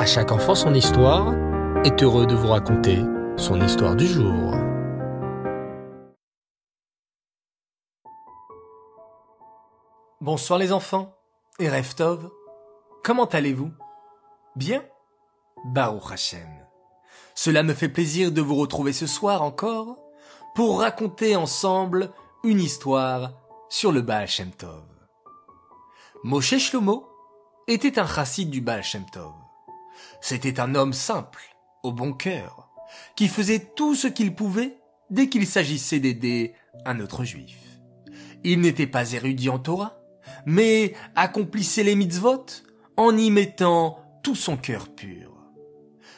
À chaque enfant son histoire est heureux de vous raconter son histoire du jour. Bonsoir les enfants et Reftov. Comment allez-vous? Bien? Baruch Hashem. Cela me fait plaisir de vous retrouver ce soir encore pour raconter ensemble une histoire sur le Baal Shem Tov. Moshe Shlomo était un chassid du Baal Shem Tov. C'était un homme simple, au bon cœur, qui faisait tout ce qu'il pouvait dès qu'il s'agissait d'aider un autre juif. Il n'était pas érudit en Torah, mais accomplissait les mitzvot en y mettant tout son cœur pur.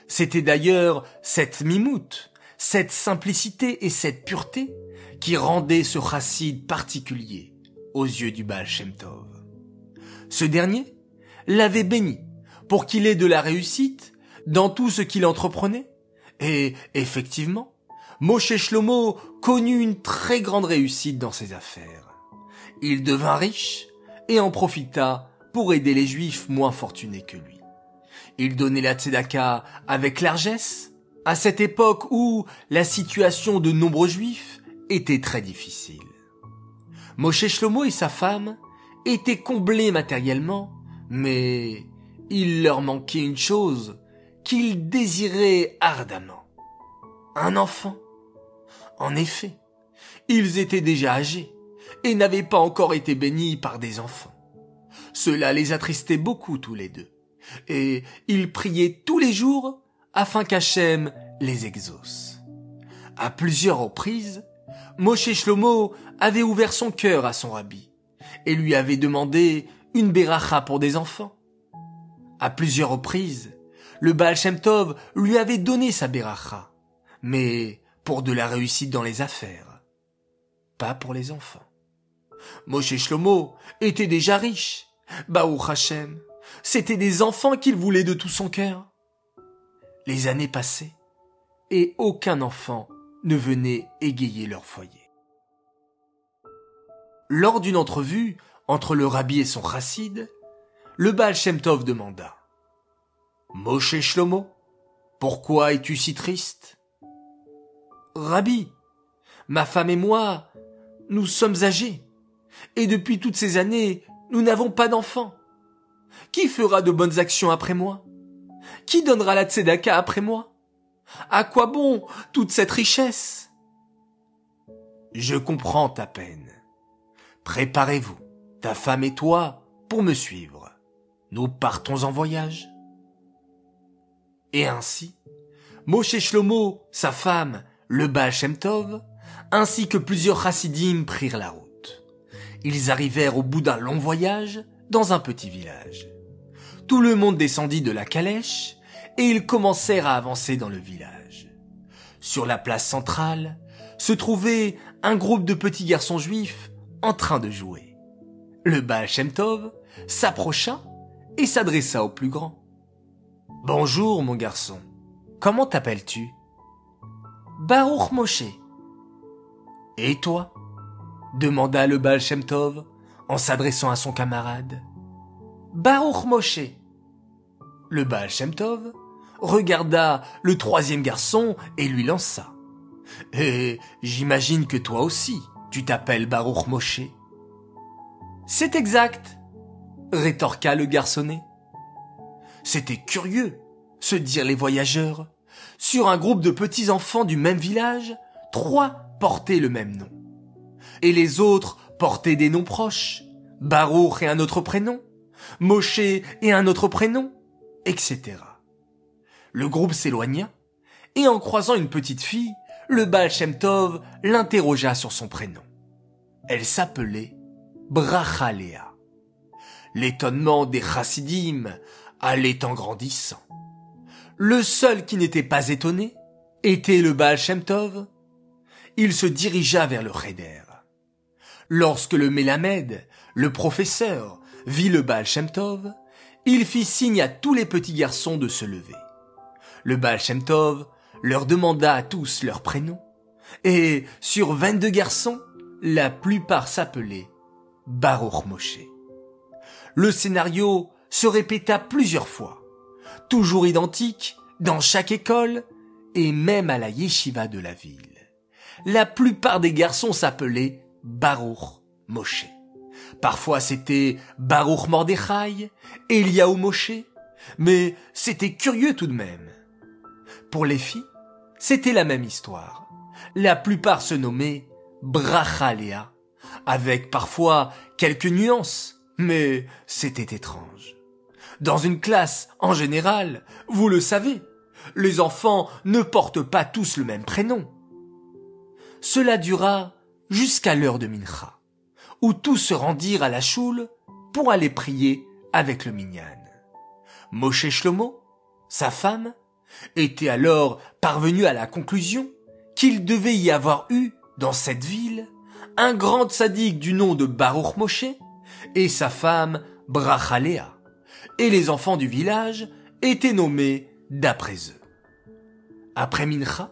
C'était d'ailleurs cette mimoute, cette simplicité et cette pureté qui rendait ce chassid particulier aux yeux du Baal Shem Tov. Ce dernier l'avait béni pour qu'il ait de la réussite dans tout ce qu'il entreprenait. Et effectivement, Moshe Shlomo connut une très grande réussite dans ses affaires. Il devint riche et en profita pour aider les juifs moins fortunés que lui. Il donnait la tzedaka avec largesse, à cette époque où la situation de nombreux juifs était très difficile. Moshe Shlomo et sa femme étaient comblés matériellement, mais il leur manquait une chose qu'ils désiraient ardemment. Un enfant. En effet, ils étaient déjà âgés et n'avaient pas encore été bénis par des enfants. Cela les attristait beaucoup tous les deux, et ils priaient tous les jours afin qu'Hachem les exauce. À plusieurs reprises, Moshe Shlomo avait ouvert son cœur à son rabbi et lui avait demandé une beracha pour des enfants. À plusieurs reprises, le Baal Shem Tov lui avait donné sa beracha, mais pour de la réussite dans les affaires, pas pour les enfants. Moshe Shlomo était déjà riche. Baou Hashem, c'était des enfants qu'il voulait de tout son cœur. Les années passaient, et aucun enfant ne venait égayer leur foyer. Lors d'une entrevue entre le rabbi et son chassid, le Baal Shem Tov demanda Moshe Shlomo, pourquoi es-tu si triste? Rabbi, ma femme et moi, nous sommes âgés, et depuis toutes ces années, nous n'avons pas d'enfants. Qui fera de bonnes actions après moi? Qui donnera la tzedaka après moi? À quoi bon toute cette richesse? Je comprends ta peine. Préparez-vous, ta femme et toi, pour me suivre. Nous partons en voyage. Et ainsi, Moshe Shlomo, sa femme, le Baal Shem Tov, ainsi que plusieurs chassidim prirent la route. Ils arrivèrent au bout d'un long voyage dans un petit village. Tout le monde descendit de la calèche et ils commencèrent à avancer dans le village. Sur la place centrale se trouvait un groupe de petits garçons juifs en train de jouer. Le Baal Shem Tov s'approcha et s'adressa au plus grand. Bonjour, mon garçon. Comment t'appelles-tu? Baruch Moshe. Et toi? demanda le Baal en s'adressant à son camarade. Baruch Moshe. Le Baal regarda le troisième garçon et lui lança. Et j'imagine que toi aussi, tu t'appelles Baruch Moshe. C'est exact, rétorqua le garçonnet. C'était curieux, se dirent les voyageurs. Sur un groupe de petits enfants du même village, trois portaient le même nom. Et les autres portaient des noms proches. Baruch et un autre prénom. Moshe et un autre prénom, etc. Le groupe s'éloigna, et en croisant une petite fille, le Baal Shem Tov l'interrogea sur son prénom. Elle s'appelait Brachalea. L'étonnement des chassidim allait en grandissant. Le seul qui n'était pas étonné était le Baal Shem Tov. Il se dirigea vers le Cheder. Lorsque le Mélamed, le professeur, vit le Baal Shem Tov, il fit signe à tous les petits garçons de se lever. Le Baal Shem Tov leur demanda à tous leurs prénoms, et sur vingt-deux garçons, la plupart s'appelaient Baruch Moshe. Le scénario se répéta plusieurs fois. toujours identique dans chaque école et même à la yeshiva de la ville. La plupart des garçons s'appelaient Baruch Moshe. Parfois c'était Baruch Mordechai, Eliaou Moshe, mais c'était curieux tout de même. Pour les filles, c'était la même histoire. La plupart se nommaient Brachalea, avec parfois quelques nuances, mais c'était étrange. Dans une classe, en général, vous le savez, les enfants ne portent pas tous le même prénom. Cela dura jusqu'à l'heure de Mincha, où tous se rendirent à la choule pour aller prier avec le minyan. Moshe Shlomo, sa femme, était alors parvenu à la conclusion qu'il devait y avoir eu, dans cette ville, un grand sadique du nom de Baruch Moshe et sa femme Brachalea, et les enfants du village étaient nommés d'après eux. Après Mincha,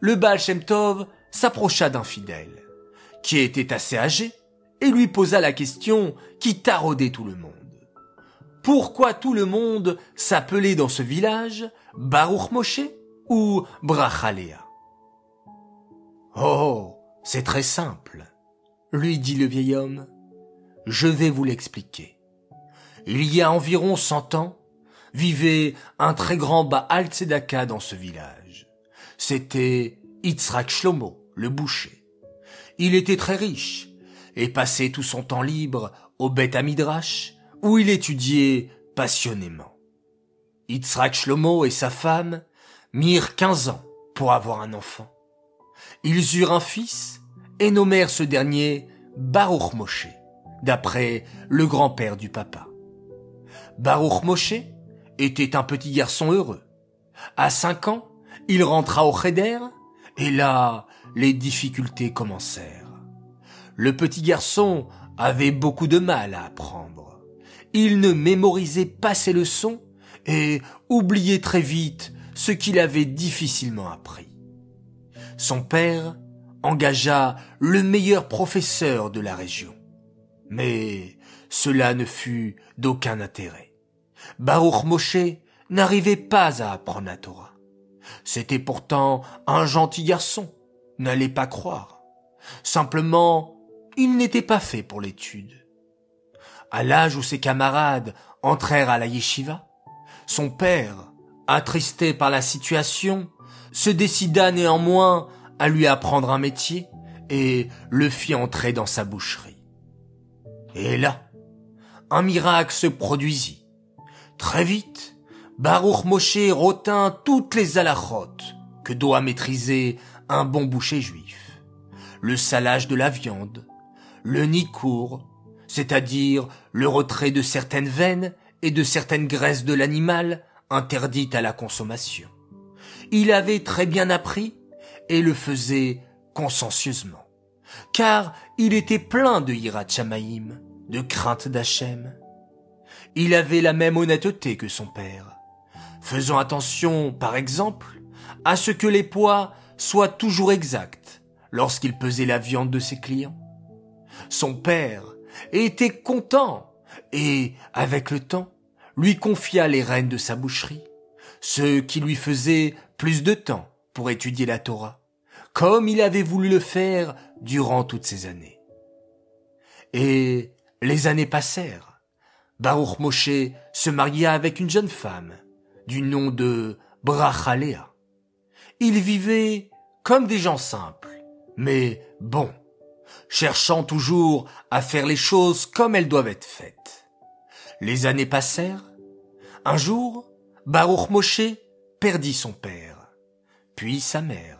le Baal Shem Tov s'approcha d'un fidèle, qui était assez âgé, et lui posa la question qui taraudait tout le monde. Pourquoi tout le monde s'appelait dans ce village Baruch Moshe ou Brachalea? Oh, c'est très simple, lui dit le vieil homme. Je vais vous l'expliquer. Il y a environ cent ans, vivait un très grand Baal Tzedaka dans ce village. C'était Yitzhak Shlomo, le boucher. Il était très riche et passait tout son temps libre au Beth Amidrash, où il étudiait passionnément. Yitzhak Shlomo et sa femme mirent quinze ans pour avoir un enfant. Ils eurent un fils et nommèrent ce dernier Baruch Moshe, d'après le grand-père du papa. Baruch Moshe était un petit garçon heureux. À cinq ans, il rentra au Cheder, et là, les difficultés commencèrent. Le petit garçon avait beaucoup de mal à apprendre. Il ne mémorisait pas ses leçons et oubliait très vite ce qu'il avait difficilement appris. Son père engagea le meilleur professeur de la région. Mais cela ne fut d'aucun intérêt. Baruch Moshe n'arrivait pas à apprendre la Torah. C'était pourtant un gentil garçon, n'allez pas croire. Simplement, il n'était pas fait pour l'étude. À l'âge où ses camarades entrèrent à la yeshiva, son père, attristé par la situation, se décida néanmoins à lui apprendre un métier et le fit entrer dans sa boucherie. Et là, un miracle se produisit. Très vite, Baruch Moshe retint toutes les alachotes que doit maîtriser un bon boucher juif. Le salage de la viande, le nikour, c'est-à-dire le retrait de certaines veines et de certaines graisses de l'animal interdites à la consommation. Il avait très bien appris et le faisait consciencieusement, car il était plein de hirat de crainte d'Hachem. Il avait la même honnêteté que son père faisant attention, par exemple, à ce que les poids soient toujours exacts lorsqu'il pesait la viande de ses clients. Son père était content et, avec le temps, lui confia les rênes de sa boucherie, ce qui lui faisait plus de temps pour étudier la Torah, comme il avait voulu le faire durant toutes ces années. Et les années passèrent. Baruch Moshe se maria avec une jeune femme, du nom de Brachalea. Ils vivaient comme des gens simples, mais bons, cherchant toujours à faire les choses comme elles doivent être faites. Les années passèrent. Un jour, Baruch Moshe perdit son père, puis sa mère.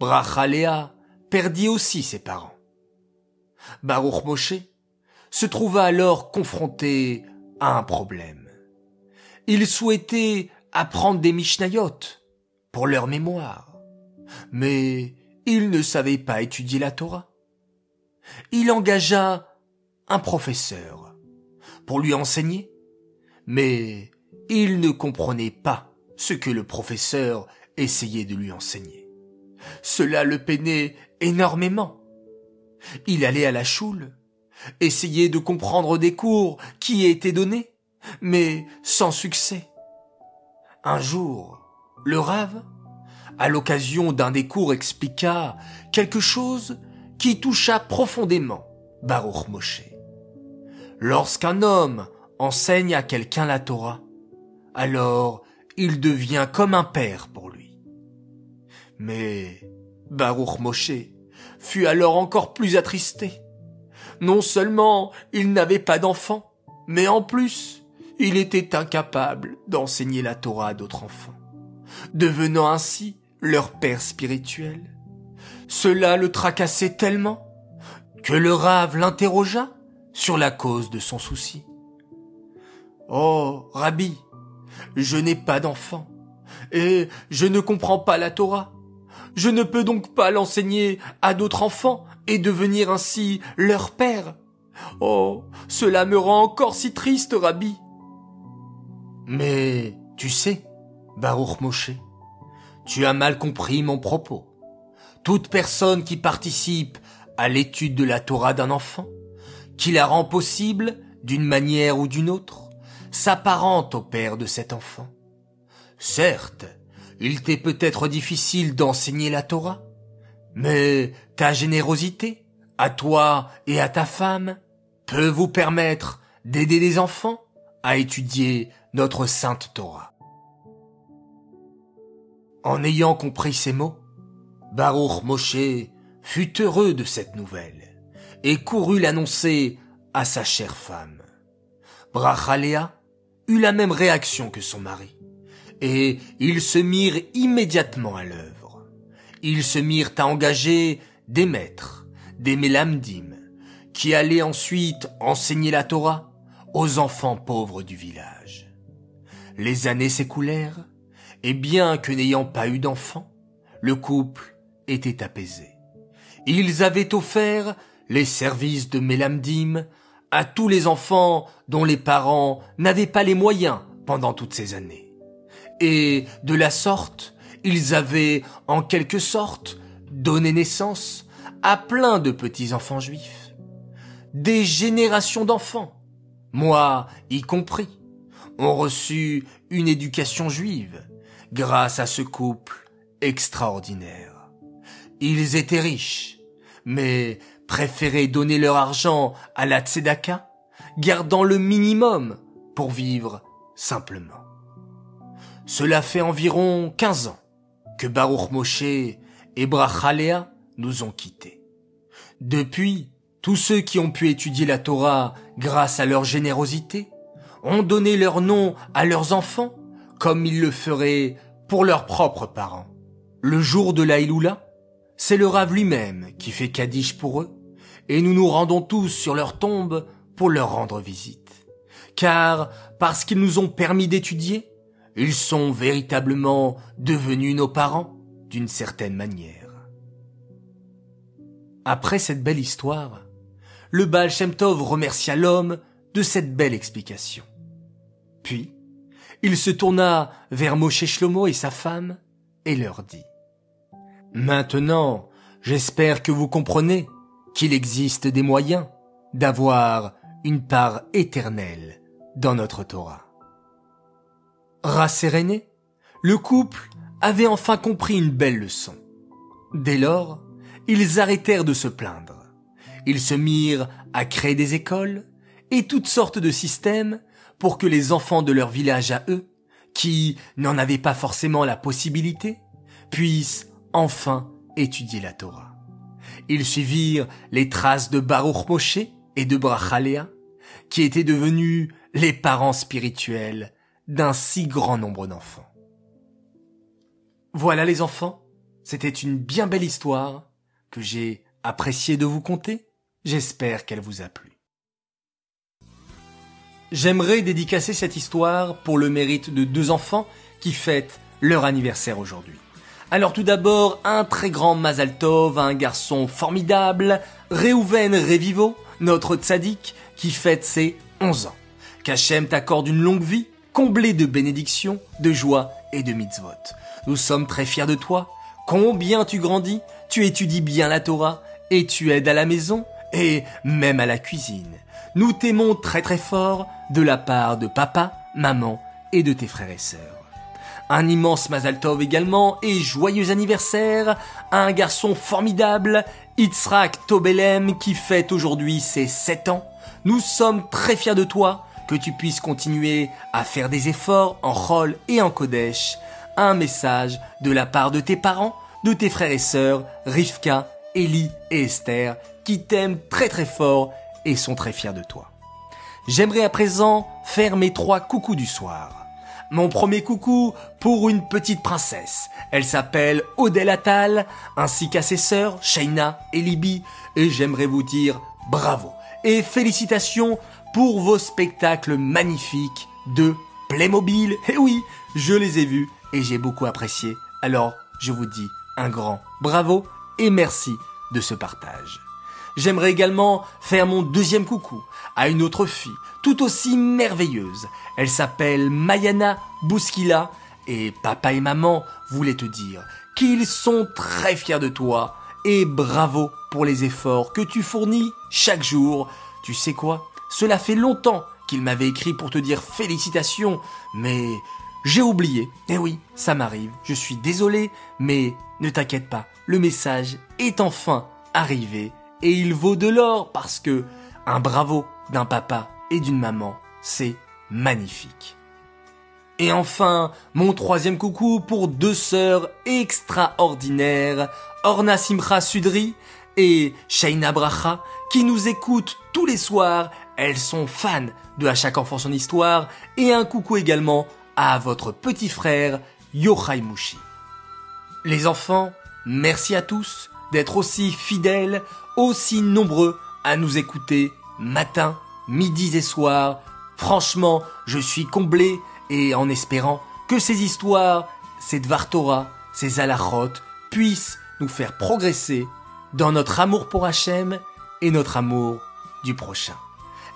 Brachalea perdit aussi ses parents. Baruch Moshe se trouva alors confronté à un problème. Il souhaitait apprendre des Mishnayot pour leur mémoire. Mais il ne savait pas étudier la Torah. Il engagea un professeur pour lui enseigner, mais il ne comprenait pas ce que le professeur essayait de lui enseigner. Cela le peinait énormément. Il allait à la choule, essayait de comprendre des cours qui étaient donnés, mais sans succès. Un jour, le rave, à l'occasion d'un des cours, expliqua quelque chose qui toucha profondément Baruch Moshe. Lorsqu'un homme enseigne à quelqu'un la Torah, alors il devient comme un père pour lui. Mais Baruch Moshe fut alors encore plus attristé. Non seulement il n'avait pas d'enfant, mais en plus, il était incapable d'enseigner la Torah à d'autres enfants, devenant ainsi leur père spirituel. Cela le tracassait tellement que le rave l'interrogea sur la cause de son souci. Oh, Rabbi, je n'ai pas d'enfant, et je ne comprends pas la Torah. Je ne peux donc pas l'enseigner à d'autres enfants et devenir ainsi leur père. Oh, cela me rend encore si triste, Rabbi. Mais, tu sais, Baruch Moshe, tu as mal compris mon propos. Toute personne qui participe à l'étude de la Torah d'un enfant, qui la rend possible d'une manière ou d'une autre, s'apparente au père de cet enfant. Certes, il t'est peut-être difficile d'enseigner la Torah, mais ta générosité, à toi et à ta femme, peut vous permettre d'aider les enfants à étudier notre sainte Torah. En ayant compris ces mots, Baruch Moshe fut heureux de cette nouvelle et courut l'annoncer à sa chère femme. Brachalea eut la même réaction que son mari, et ils se mirent immédiatement à l'œuvre. Ils se mirent à engager des maîtres, des mélamdim, qui allaient ensuite enseigner la Torah aux enfants pauvres du village. Les années s'écoulèrent, et bien que n'ayant pas eu d'enfants, le couple était apaisé. Ils avaient offert les services de Mélamdim à tous les enfants dont les parents n'avaient pas les moyens pendant toutes ces années. Et de la sorte, ils avaient en quelque sorte donné naissance à plein de petits-enfants juifs. Des générations d'enfants, moi y compris, ont reçu une éducation juive grâce à ce couple extraordinaire. Ils étaient riches, mais préféraient donner leur argent à la tzedaka, gardant le minimum pour vivre simplement. Cela fait environ quinze ans que Baruch Moshe et Brachalea nous ont quittés. Depuis, tous ceux qui ont pu étudier la Torah grâce à leur générosité ont donné leur nom à leurs enfants comme ils le feraient pour leurs propres parents. Le jour de la c'est le Rav lui-même qui fait Kaddish pour eux, et nous nous rendons tous sur leur tombe pour leur rendre visite. Car, parce qu'ils nous ont permis d'étudier, ils sont véritablement devenus nos parents, d'une certaine manière. Après cette belle histoire, le Baal Shem Tov remercia l'homme de cette belle explication. Puis, il se tourna vers Moshe Shlomo et sa femme et leur dit Maintenant, j'espère que vous comprenez qu'il existe des moyens d'avoir une part éternelle dans notre Torah. Rasséréné, le couple avait enfin compris une belle leçon. Dès lors, ils arrêtèrent de se plaindre. Ils se mirent à créer des écoles et toutes sortes de systèmes pour que les enfants de leur village à eux, qui n'en avaient pas forcément la possibilité, puissent enfin étudier la Torah. Ils suivirent les traces de Baruch Moshe et de Brachalea, qui étaient devenus les parents spirituels d'un si grand nombre d'enfants. Voilà les enfants, c'était une bien belle histoire que j'ai apprécié de vous conter. J'espère qu'elle vous a plu. J'aimerais dédicacer cette histoire pour le mérite de deux enfants qui fêtent leur anniversaire aujourd'hui. Alors tout d'abord, un très grand Mazal Tov, un garçon formidable, Reuven Revivo, notre tzaddik, qui fête ses 11 ans. Qu'Hachem t'accorde une longue vie, comblée de bénédictions, de joie et de mitzvot. Nous sommes très fiers de toi. Combien tu grandis, tu étudies bien la Torah, et tu aides à la maison, et même à la cuisine. Nous t'aimons très très fort de la part de papa, maman et de tes frères et sœurs. Un immense Mazal Tov également et joyeux anniversaire à un garçon formidable, Itzrak Tobelem, qui fête aujourd'hui ses 7 ans. Nous sommes très fiers de toi, que tu puisses continuer à faire des efforts en Chol et en Kodesh. Un message de la part de tes parents, de tes frères et sœurs, Rivka, Eli et Esther, qui t'aiment très très fort et sont très fiers de toi. J'aimerais à présent faire mes trois coucous du soir. Mon premier coucou pour une petite princesse. Elle s'appelle Attal, ainsi qu'à ses sœurs, Shaina et Libby, et j'aimerais vous dire bravo et félicitations pour vos spectacles magnifiques de Playmobil. Eh oui, je les ai vus et j'ai beaucoup apprécié. Alors, je vous dis un grand bravo et merci de ce partage. J'aimerais également faire mon deuxième coucou à une autre fille, tout aussi merveilleuse. Elle s'appelle Mayana Bouskila et papa et maman voulaient te dire qu'ils sont très fiers de toi et bravo pour les efforts que tu fournis chaque jour. Tu sais quoi? Cela fait longtemps qu'il m'avait écrit pour te dire félicitations, mais j'ai oublié. Eh oui, ça m'arrive, je suis désolé, mais ne t'inquiète pas, le message est enfin arrivé et il vaut de l'or parce que un bravo d'un papa et d'une maman, c'est magnifique. Et enfin, mon troisième coucou pour deux sœurs extraordinaires, Orna Simcha Sudri et Shaina Bracha, qui nous écoutent tous les soirs. Elles sont fans de À chaque enfant son histoire. Et un coucou également à votre petit frère Yochai Mouchi. Les enfants, merci à tous d'être aussi fidèles, aussi nombreux à nous écouter matin, midi et soir. Franchement, je suis comblé et en espérant que ces histoires, ces Dvartora, ces Alachot puissent nous faire progresser dans notre amour pour Hachem et notre amour du prochain.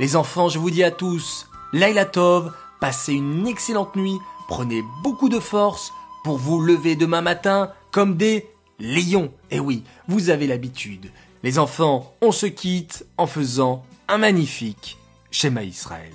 Les enfants, je vous dis à tous, Laila Tov, passez une excellente nuit, prenez beaucoup de force pour vous lever demain matin comme des lions. Et eh oui, vous avez l'habitude. Les enfants, on se quitte en faisant un magnifique schéma Israël.